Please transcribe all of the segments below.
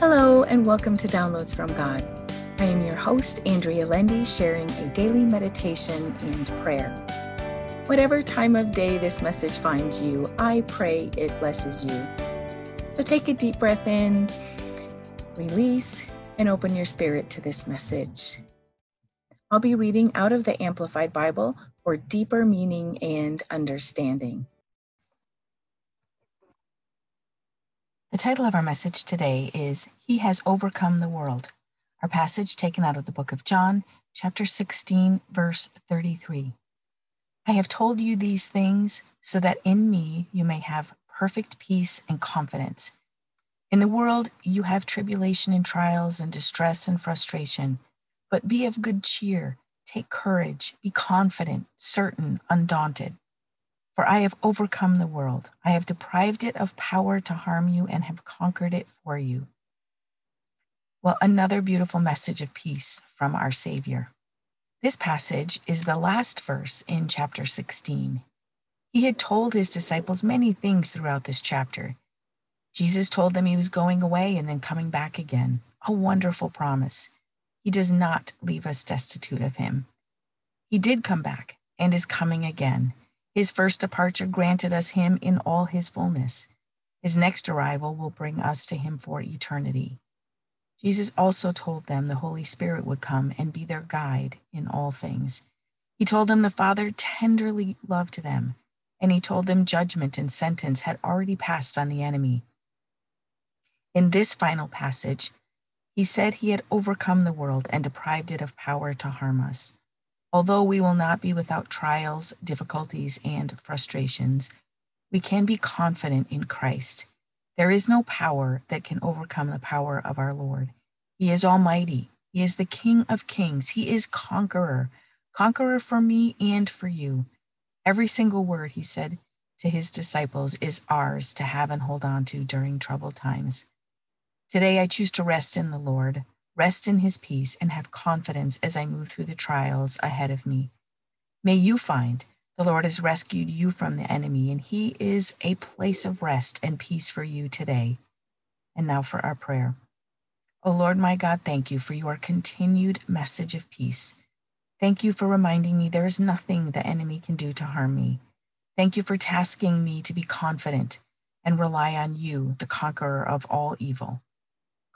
Hello, and welcome to Downloads from God. I am your host, Andrea Lendy, sharing a daily meditation and prayer. Whatever time of day this message finds you, I pray it blesses you. So take a deep breath in, release, and open your spirit to this message. I'll be reading out of the Amplified Bible for deeper meaning and understanding. The title of our message today is He Has Overcome the World. Our passage taken out of the book of John, chapter 16, verse 33. I have told you these things so that in me you may have perfect peace and confidence. In the world you have tribulation and trials and distress and frustration, but be of good cheer, take courage, be confident, certain, undaunted. For I have overcome the world. I have deprived it of power to harm you and have conquered it for you. Well, another beautiful message of peace from our Savior. This passage is the last verse in chapter 16. He had told his disciples many things throughout this chapter. Jesus told them he was going away and then coming back again. A wonderful promise. He does not leave us destitute of him. He did come back and is coming again. His first departure granted us him in all his fullness. His next arrival will bring us to him for eternity. Jesus also told them the Holy Spirit would come and be their guide in all things. He told them the Father tenderly loved them, and he told them judgment and sentence had already passed on the enemy. In this final passage, he said he had overcome the world and deprived it of power to harm us. Although we will not be without trials, difficulties, and frustrations, we can be confident in Christ. There is no power that can overcome the power of our Lord. He is almighty. He is the King of kings. He is conqueror, conqueror for me and for you. Every single word he said to his disciples is ours to have and hold on to during troubled times. Today I choose to rest in the Lord rest in his peace, and have confidence as I move through the trials ahead of me. May you find the Lord has rescued you from the enemy, and he is a place of rest and peace for you today. And now for our prayer. O oh Lord my God, thank you for your continued message of peace. Thank you for reminding me there is nothing the enemy can do to harm me. Thank you for tasking me to be confident and rely on you, the conqueror of all evil.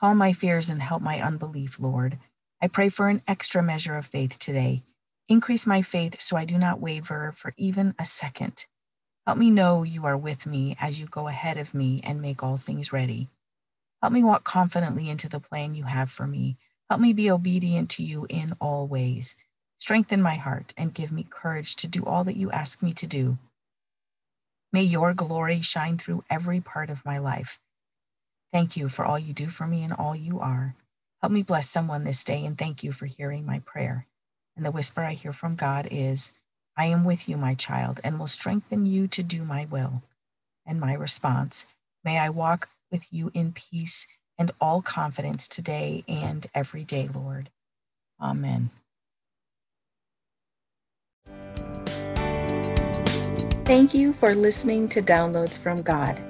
Calm my fears and help my unbelief, Lord. I pray for an extra measure of faith today. Increase my faith so I do not waver for even a second. Help me know you are with me as you go ahead of me and make all things ready. Help me walk confidently into the plan you have for me. Help me be obedient to you in all ways. Strengthen my heart and give me courage to do all that you ask me to do. May your glory shine through every part of my life. Thank you for all you do for me and all you are. Help me bless someone this day and thank you for hearing my prayer. And the whisper I hear from God is, I am with you, my child, and will strengthen you to do my will. And my response, may I walk with you in peace and all confidence today and every day, Lord. Amen. Thank you for listening to Downloads from God.